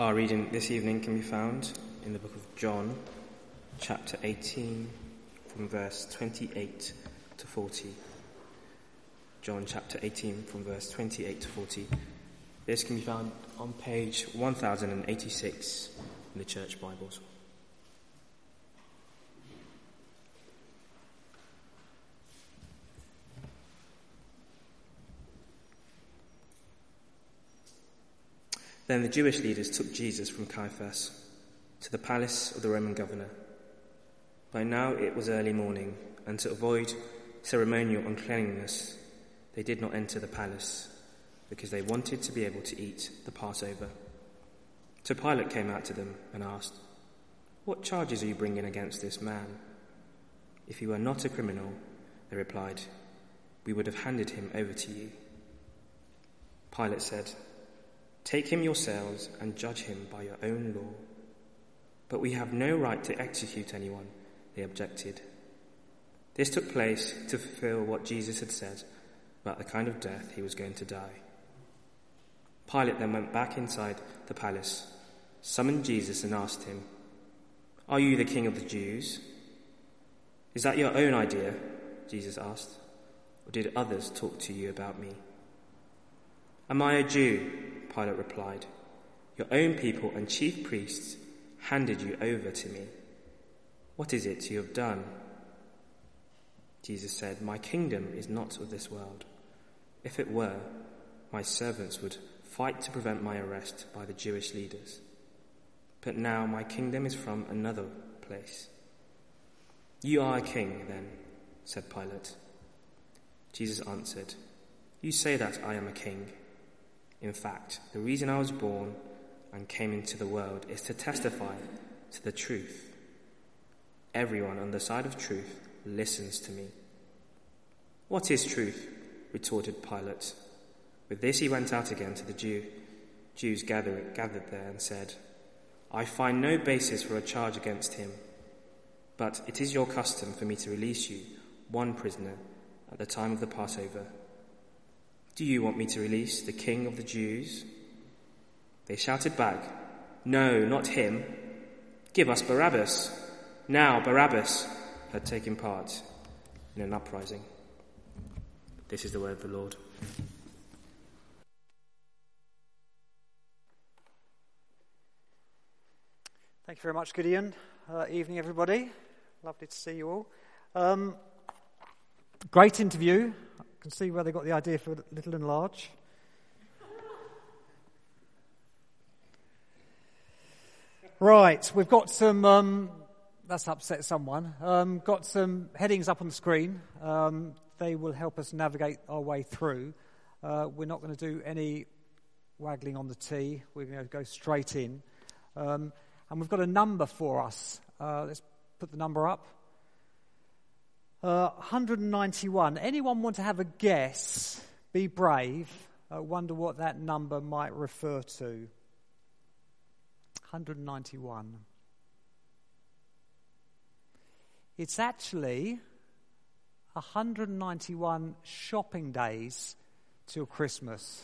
Our reading this evening can be found in the book of John, chapter 18, from verse 28 to 40. John chapter 18, from verse 28 to 40. This can be found on page 1086 in the Church Bibles. Then the Jewish leaders took Jesus from Caiaphas to the palace of the Roman governor. By now it was early morning, and to avoid ceremonial uncleanliness, they did not enter the palace, because they wanted to be able to eat the Passover. So Pilate came out to them and asked, What charges are you bringing against this man? If he were not a criminal, they replied, we would have handed him over to you. Pilate said, Take him yourselves and judge him by your own law. But we have no right to execute anyone, they objected. This took place to fulfill what Jesus had said about the kind of death he was going to die. Pilate then went back inside the palace, summoned Jesus, and asked him, Are you the king of the Jews? Is that your own idea? Jesus asked. Or did others talk to you about me? Am I a Jew? Pilate replied. Your own people and chief priests handed you over to me. What is it you have done? Jesus said, My kingdom is not of this world. If it were, my servants would fight to prevent my arrest by the Jewish leaders. But now my kingdom is from another place. You are a king, then, said Pilate. Jesus answered, You say that I am a king. In fact, the reason I was born and came into the world is to testify to the truth. Everyone on the side of truth listens to me. What is truth? retorted Pilate. With this he went out again to the Jew, Jews gathered, gathered there and said, I find no basis for a charge against him, but it is your custom for me to release you, one prisoner, at the time of the Passover. Do you want me to release the king of the Jews? They shouted back, No, not him. Give us Barabbas. Now Barabbas had taken part in an uprising. This is the word of the Lord. Thank you very much, Gideon. Uh, evening, everybody. Lovely to see you all. Um, great interview. Can see where they got the idea for little and large. Right, we've got some. Um, that's upset someone. Um, got some headings up on the screen. Um, they will help us navigate our way through. Uh, we're not going to do any waggling on the tee. We're going to go straight in. Um, and we've got a number for us. Uh, let's put the number up. Uh, 191. Anyone want to have a guess? Be brave. Uh, wonder what that number might refer to. 191. It's actually 191 shopping days till Christmas.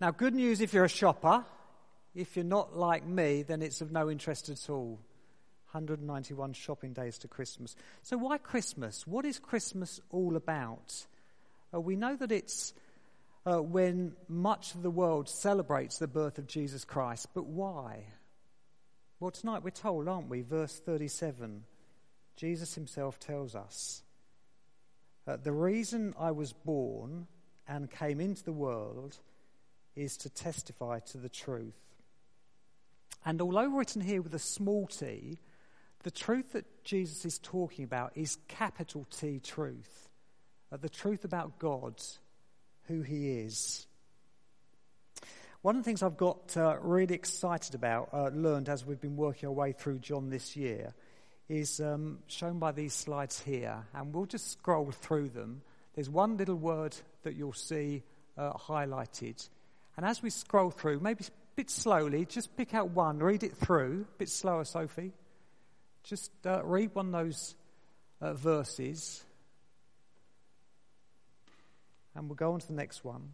Now, good news if you're a shopper. If you're not like me, then it's of no interest at all. 191 shopping days to Christmas. So, why Christmas? What is Christmas all about? Uh, we know that it's uh, when much of the world celebrates the birth of Jesus Christ. But why? Well, tonight we're told, aren't we? Verse 37. Jesus himself tells us uh, the reason I was born and came into the world is to testify to the truth. And although written here with a small t, the truth that Jesus is talking about is capital T truth. The truth about God who he is. One of the things I've got uh, really excited about, uh, learned as we've been working our way through John this year, is um, shown by these slides here. And we'll just scroll through them. There's one little word that you'll see uh, highlighted. And as we scroll through, maybe a bit slowly, just pick out one, read it through. A bit slower, Sophie. Just uh, read one of those uh, verses and we'll go on to the next one.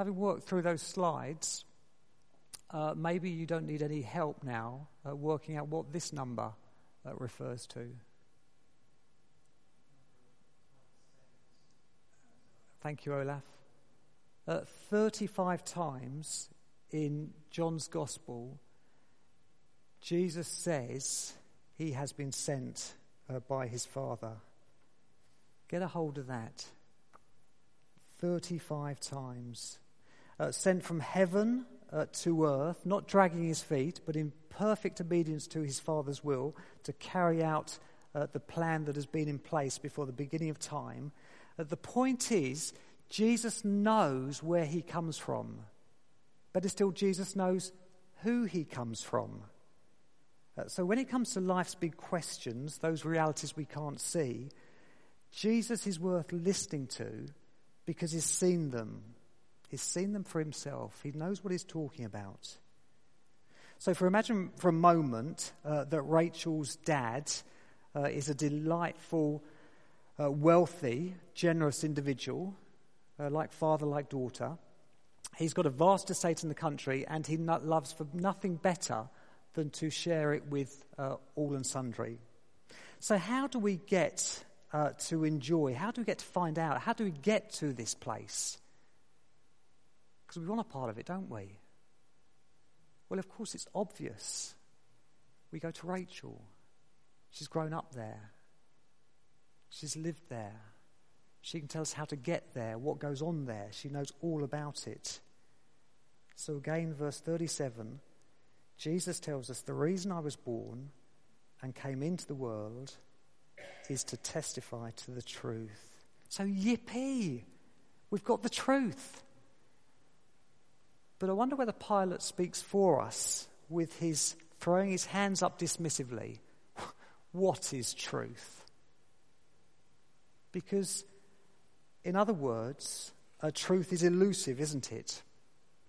Having worked through those slides, uh, maybe you don't need any help now uh, working out what this number uh, refers to. Thank you, Olaf. Uh, 35 times in John's Gospel, Jesus says he has been sent uh, by his Father. Get a hold of that. 35 times. Uh, sent from heaven uh, to earth, not dragging his feet, but in perfect obedience to his Father's will to carry out uh, the plan that has been in place before the beginning of time. Uh, the point is, Jesus knows where he comes from. Better still, Jesus knows who he comes from. Uh, so when it comes to life's big questions, those realities we can't see, Jesus is worth listening to because he's seen them. He's seen them for himself. He knows what he's talking about. So, for imagine for a moment uh, that Rachel's dad uh, is a delightful, uh, wealthy, generous individual, uh, like father, like daughter. He's got a vast estate in the country, and he loves for nothing better than to share it with uh, all and sundry. So, how do we get uh, to enjoy? How do we get to find out? How do we get to this place? Because we want a part of it, don't we? Well, of course, it's obvious. We go to Rachel. She's grown up there, she's lived there. She can tell us how to get there, what goes on there. She knows all about it. So, again, verse 37 Jesus tells us the reason I was born and came into the world is to testify to the truth. So, yippee! We've got the truth. But I wonder whether Pilate speaks for us with his throwing his hands up dismissively. what is truth? Because, in other words, a truth is elusive, isn't it?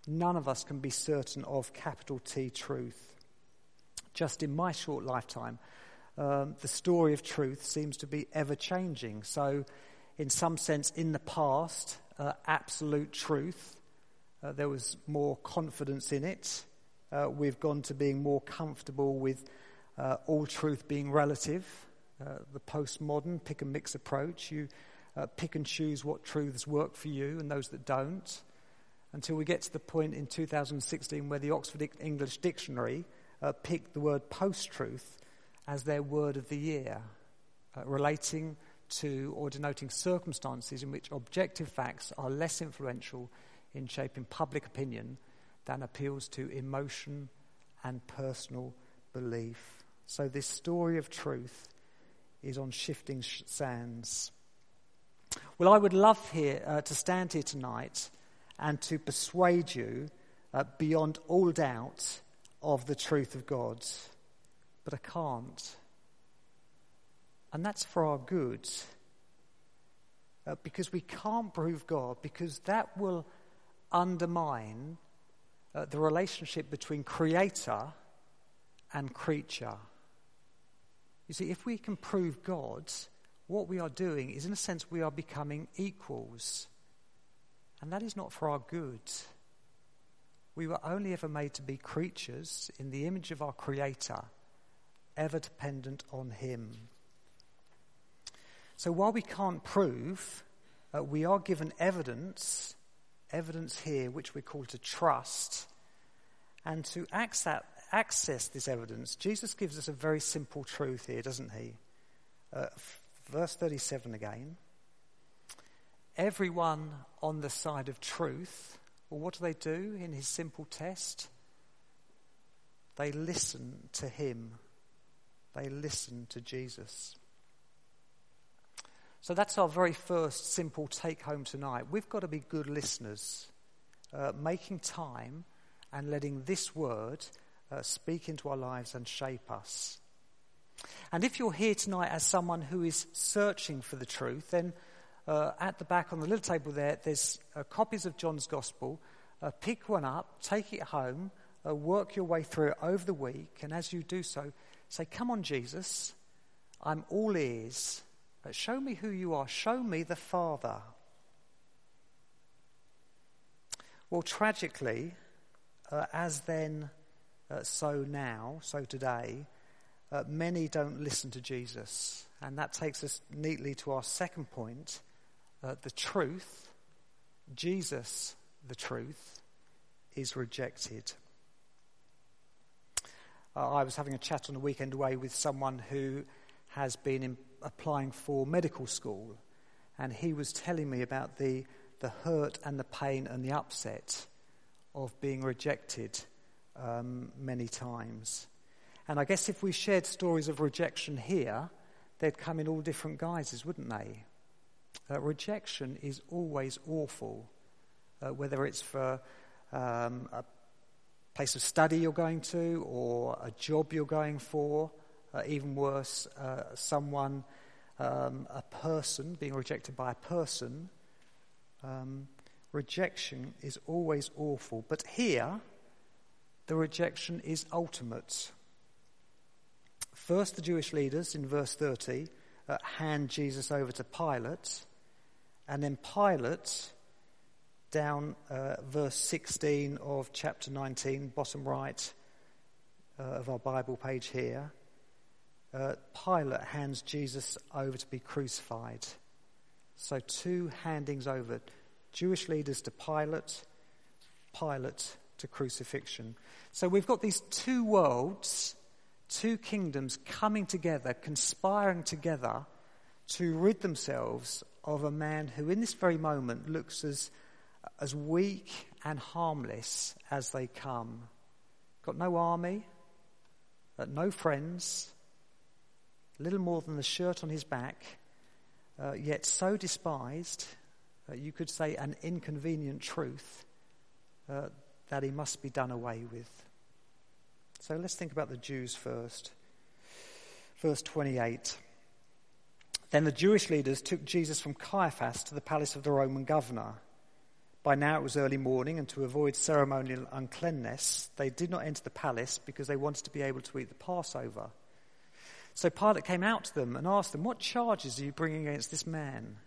None of us can be certain of capital T truth. Just in my short lifetime, um, the story of truth seems to be ever changing. So, in some sense, in the past, uh, absolute truth, uh, there was more confidence in it. Uh, we've gone to being more comfortable with uh, all truth being relative. Uh, the postmodern pick and mix approach. You uh, pick and choose what truths work for you and those that don't. Until we get to the point in 2016 where the Oxford English Dictionary picked the word post truth as their word of the year, uh, relating to or denoting circumstances in which objective facts are less influential in shaping public opinion than appeals to emotion and personal belief. So, this story of truth is on shifting sh- sands. Well, I would love here uh, to stand here tonight and to persuade you uh, beyond all doubt of the truth of God but I can't. And that's for our good. Uh, because we can't prove God, because that will undermine uh, the relationship between creator and creature. You see, if we can prove God, what we are doing is, in a sense, we are becoming equals. And that is not for our good. We were only ever made to be creatures in the image of our Creator ever dependent on Him. So while we can't prove, uh, we are given evidence, evidence here which we're called to trust. And to access, this evidence, Jesus gives us a very simple truth here, doesn't he? Uh, verse 37 again. Everyone on the side of truth, well, what do they do in his simple test? They listen to him they listen to Jesus. So that's our very first simple take home tonight. We've got to be good listeners, uh, making time and letting this word uh, speak into our lives and shape us. And if you're here tonight as someone who is searching for the truth, then uh, at the back on the little table there, there's uh, copies of John's Gospel. Uh, pick one up, take it home, uh, work your way through it over the week, and as you do so, Say, Come on, Jesus, I'm all ears. But show me who you are. Show me the Father. Well, tragically, uh, as then, uh, so now, so today, uh, many don't listen to Jesus. And that takes us neatly to our second point uh, the truth, Jesus, the truth, is rejected. Uh, I was having a chat on the weekend away with someone who has been in, applying for medical school, and he was telling me about the, the hurt and the pain and the upset of being rejected um, many times. And I guess if we shared stories of rejection here, they'd come in all different guises, wouldn't they? Uh, rejection is always awful, uh, whether it's for um, a place of study you're going to or a job you're going for, uh, even worse, uh, someone, um, a person, being rejected by a person. Um, rejection is always awful. But here, the rejection is ultimate. First, the Jewish leaders in verse 30 uh, hand Jesus over to Pilate, and then Pilate, down uh, verse 16 of chapter 19, bottom right uh, of our Bible page here, uh, Pilate hands Jesus over to be crucified. So, two handings over Jewish leaders to Pilate, Pilate to crucifixion. So, we've got these two worlds two kingdoms coming together, conspiring together to rid themselves of a man who, in this very moment, looks as, as weak and harmless as they come. Got no army, uh, no friends, little more than the shirt on his back, uh, yet so despised, uh, you could say an inconvenient truth, uh, that he must be done away with. So let's think about the Jews first. Verse 28. Then the Jewish leaders took Jesus from Caiaphas to the palace of the Roman governor. By now it was early morning, and to avoid ceremonial uncleanness, they did not enter the palace because they wanted to be able to eat the Passover. So Pilate came out to them and asked them, What charges are you bringing against this man?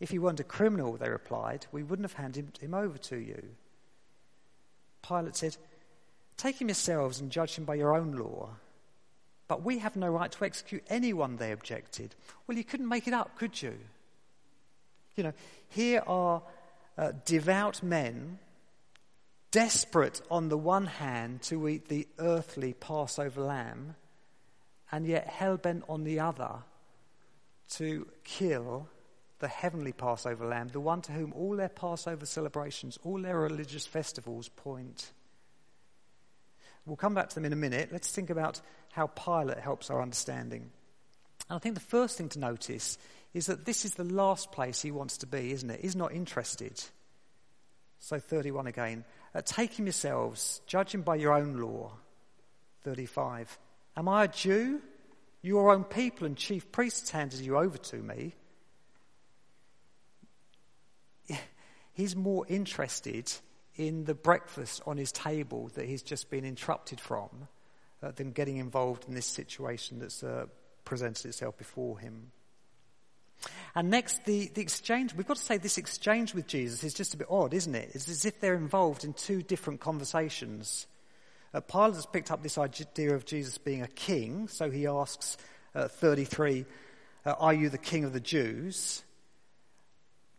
If he weren't a criminal, they replied, we wouldn't have handed him over to you. Pilate said, Take him yourselves and judge him by your own law. But we have no right to execute anyone, they objected. Well, you couldn't make it up, could you? You know, here are uh, devout men, desperate on the one hand to eat the earthly Passover lamb, and yet hell bent on the other to kill the heavenly Passover lamb, the one to whom all their Passover celebrations, all their religious festivals point. We'll come back to them in a minute. Let's think about how Pilate helps our understanding. And I think the first thing to notice is that this is the last place he wants to be, isn't it? He's not interested. So, 31 again. Uh, take him yourselves, judge him by your own law. 35. Am I a Jew? Your own people and chief priests handed you over to me. He's more interested in the breakfast on his table that he's just been interrupted from uh, than getting involved in this situation that's uh, presented itself before him. And next, the, the exchange, we've got to say this exchange with Jesus is just a bit odd, isn't it? It's as if they're involved in two different conversations. Uh, Pilate has picked up this idea of Jesus being a king, so he asks, uh, 33, uh, Are you the king of the Jews?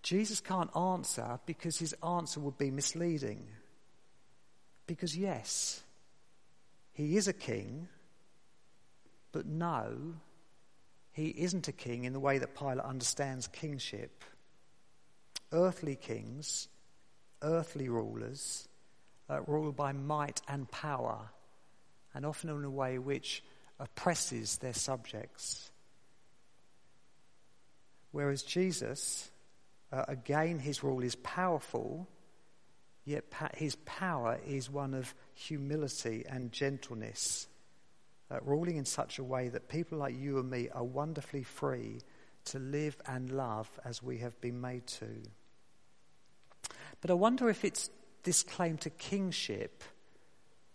Jesus can't answer because his answer would be misleading. Because, yes, he is a king, but no, he isn't a king in the way that Pilate understands kingship. Earthly kings, earthly rulers, uh, rule by might and power, and often in a way which oppresses their subjects. Whereas Jesus uh, again, his rule is powerful, yet pa- his power is one of humility and gentleness, uh, ruling in such a way that people like you and me are wonderfully free to live and love as we have been made to. But I wonder if it's this claim to kingship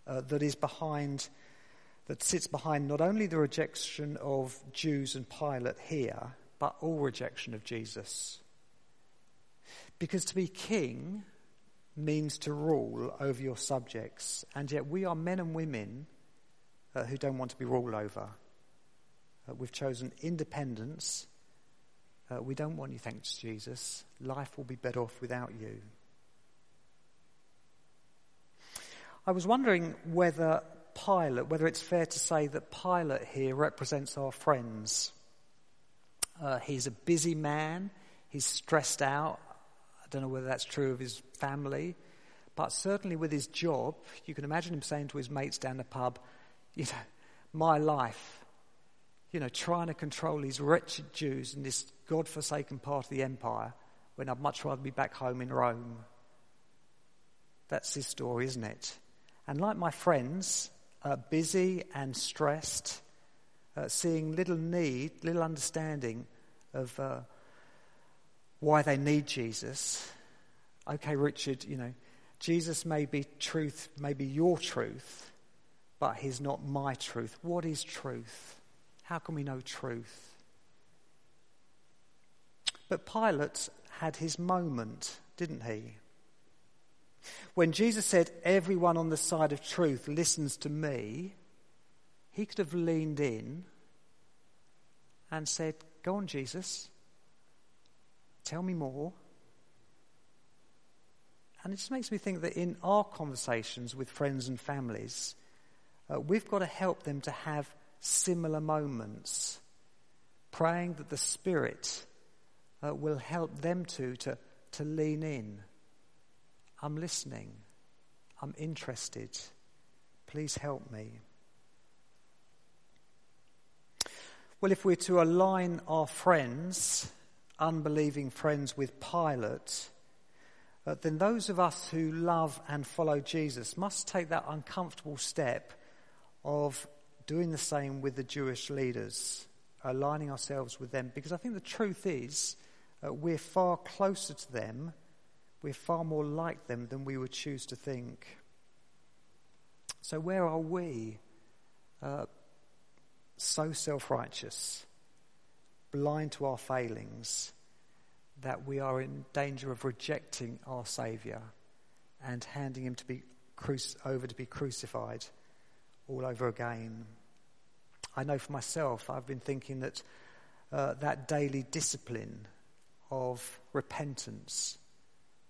uh, that is behind, that sits behind not only the rejection of Jews and Pilate here, but all rejection of Jesus. Because to be king means to rule over your subjects, and yet we are men and women uh, who don't want to be ruled over. Uh, we've chosen independence. Uh, we don't want you, thanks Jesus. Life will be better off without you. I was wondering whether Pilate, whether it's fair to say that Pilate here represents our friends. Uh, he's a busy man. He's stressed out. I don't know whether that's true of his family, but certainly with his job, you can imagine him saying to his mates down the pub, you know, my life, you know, trying to control these wretched Jews in this God-forsaken part of the empire when I'd much rather be back home in Rome. That's his story, isn't it? And like my friends, uh, busy and stressed, uh, seeing little need, little understanding of uh, why they need Jesus. Okay, Richard, you know, Jesus may be truth, may be your truth, but he's not my truth. What is truth? How can we know truth? But Pilate had his moment, didn't he? When Jesus said, Everyone on the side of truth listens to me, he could have leaned in and said, Go on, Jesus, tell me more. And it just makes me think that in our conversations with friends and families, uh, we've got to help them to have similar moments, praying that the Spirit uh, will help them to, to, to lean in I'm listening. I'm interested. Please help me. Well, if we're to align our friends, unbelieving friends, with Pilate, uh, then those of us who love and follow Jesus must take that uncomfortable step of doing the same with the Jewish leaders, aligning ourselves with them, because I think the truth is uh, we're far closer to them we're far more like them than we would choose to think. So, where are we uh, so self righteous, blind to our failings, that we are in danger of rejecting our Saviour and handing Him to be cruci- over to be crucified all over again? I know for myself, I've been thinking that uh, that daily discipline of repentance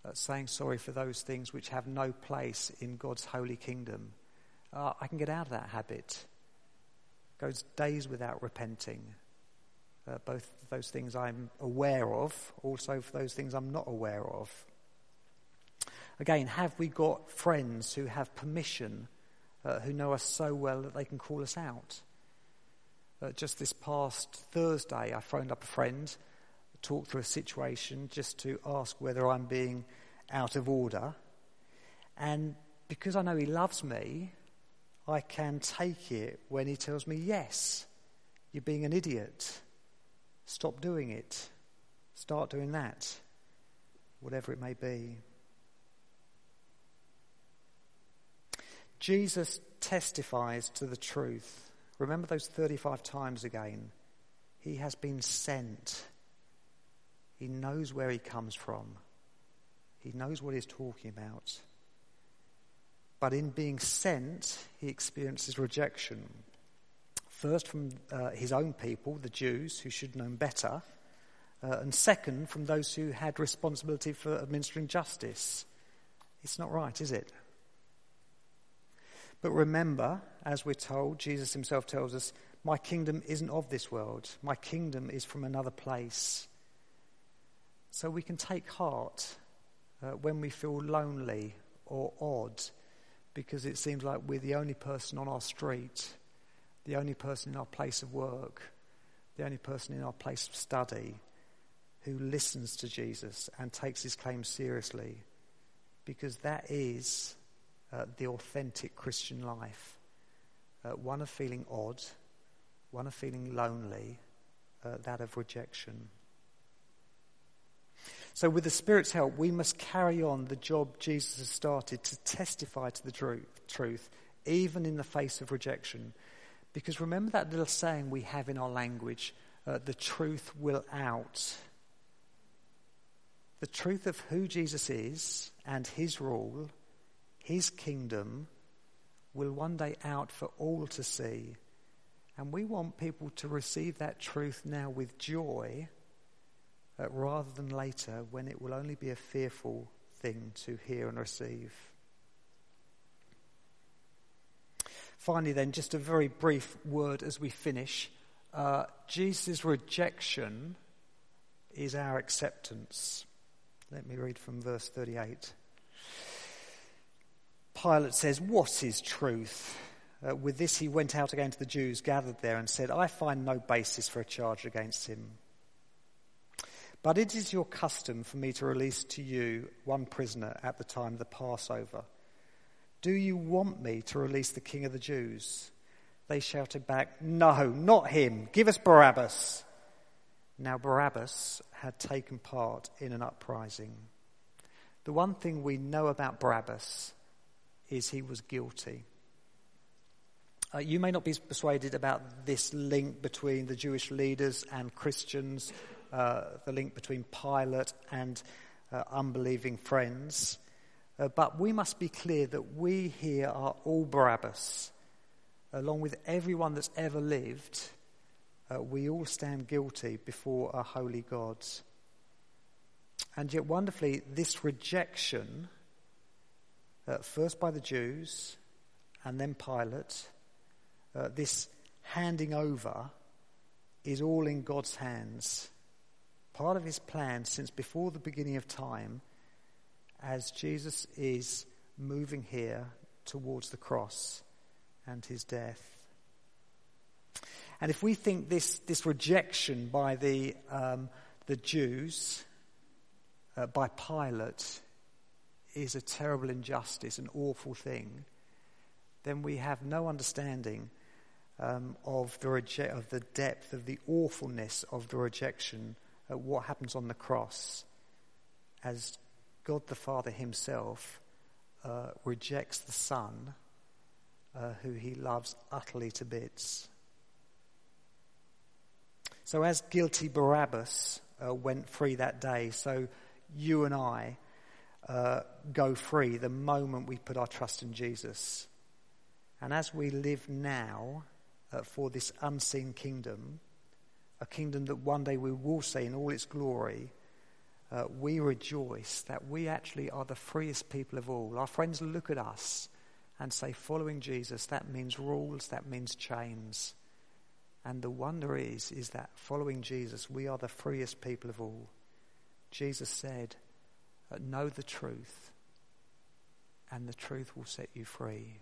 uh, saying sorry for those things which have no place in God's holy kingdom. Uh, I can get out of that habit. Goes days without repenting. Uh, both those things I'm aware of, also for those things I'm not aware of. Again, have we got friends who have permission, uh, who know us so well that they can call us out? Uh, just this past Thursday, I phoned up a friend talk through a situation just to ask whether I'm being out of order. And because I know he loves me, I can take it when he tells me, yes, you're being an idiot. Stop doing it. Start doing that. Whatever it may be. Jesus testifies to the truth. Remember those 35 times again. He has been sent. He knows where he comes from. He knows what he's talking about. But in being sent, he experiences rejection. First, from uh, his own people, the Jews, who should have known better. Uh, and second, from those who had responsibility for administering justice. It's not right, is it? But remember, as we're told, Jesus himself tells us, My kingdom isn't of this world. My kingdom is from another place. So we can take heart uh, when we feel lonely or odd because it seems like we're the only person on our street, the only person in our place of work, the only person in our place of study who listens to Jesus and takes his claims seriously because that is uh, the authentic Christian life. Uh, one of feeling odd, one of feeling lonely, uh, that of rejection. So, with the Spirit's help, we must carry on the job Jesus has started to testify to the truth, even in the face of rejection. Because remember that little saying we have in our language uh, the truth will out. the truth of who Jesus is and his rule, his kingdom, will one day out for all to see. And we want people to receive that truth now with joy uh, rather than later when it will only be a fearful thing to hear and receive. Finally, then, just a very brief word as we finish. Uh, Jesus' rejection is our acceptance. Let me read from verse 38. Pilate says, What is truth? Uh, with this, he went out again to the Jews gathered there and said, I find no basis for a charge against him. But it is your custom for me to release to you one prisoner at the time of the Passover. Do you want me to release the king of the Jews? They shouted back, No, not him. Give us Barabbas. Now, Barabbas had taken part in an uprising. The one thing we know about Barabbas is he was guilty. Uh, you may not be persuaded about this link between the Jewish leaders and Christians, the link between Pilate and uh, unbelieving friends, uh, but we must be clear that we here are all Barabbas, along with everyone that's ever lived uh, we all stand guilty before a holy God. And yet, wonderfully, this rejection, uh, first by the Jews and then Pilate, uh, this handing over is all in God's hands. Part of his plan since before the beginning of time, as Jesus is moving here towards the cross and his death. And if we think this, this rejection by the, um, the Jews, uh, by Pilate, is a terrible injustice, an awful thing, then we have no understanding um, of, the of the depth, of the awfulness of the rejection, of what happens on the cross as God the Father Himself uh, rejects the Son uh, who He loves utterly to bits. So, as guilty Barabbas uh, went free that day, so you and I uh, go free the moment we put our trust in Jesus. And as we live now uh, for this unseen kingdom, a kingdom that one day we will see in all its glory, uh, we rejoice that we actually are the freest people of all. Our friends look at us and say, following Jesus, that means rules, that means chains. And the wonder is, is that following Jesus, we are the freest people of all. Jesus said, uh, know the truth, and the truth will set you free.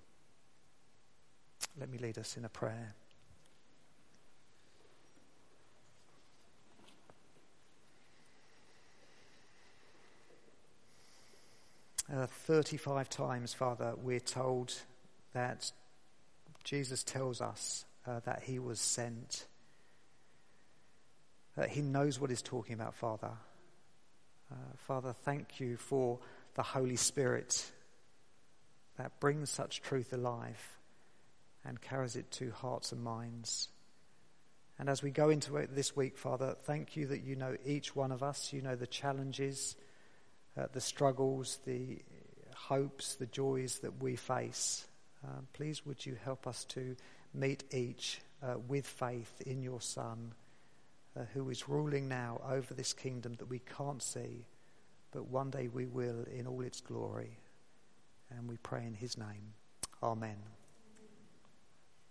Let me lead us in a prayer. Uh, 35 times, Father, we're told that Jesus tells us uh, that he was sent. That he knows what he's talking about, Father. Uh, Father, thank you for the Holy Spirit that brings such truth alive and carries it to hearts and minds. And as we go into it this week, Father, thank you that you know each one of us. You know the challenges, uh, the struggles, the hopes, the joys that we face. Uh, please, would you help us to meet each uh, with faith in your Son, uh, who is ruling now over this kingdom that we can't see, but one day we will in all its glory. And we pray in his name. Amen.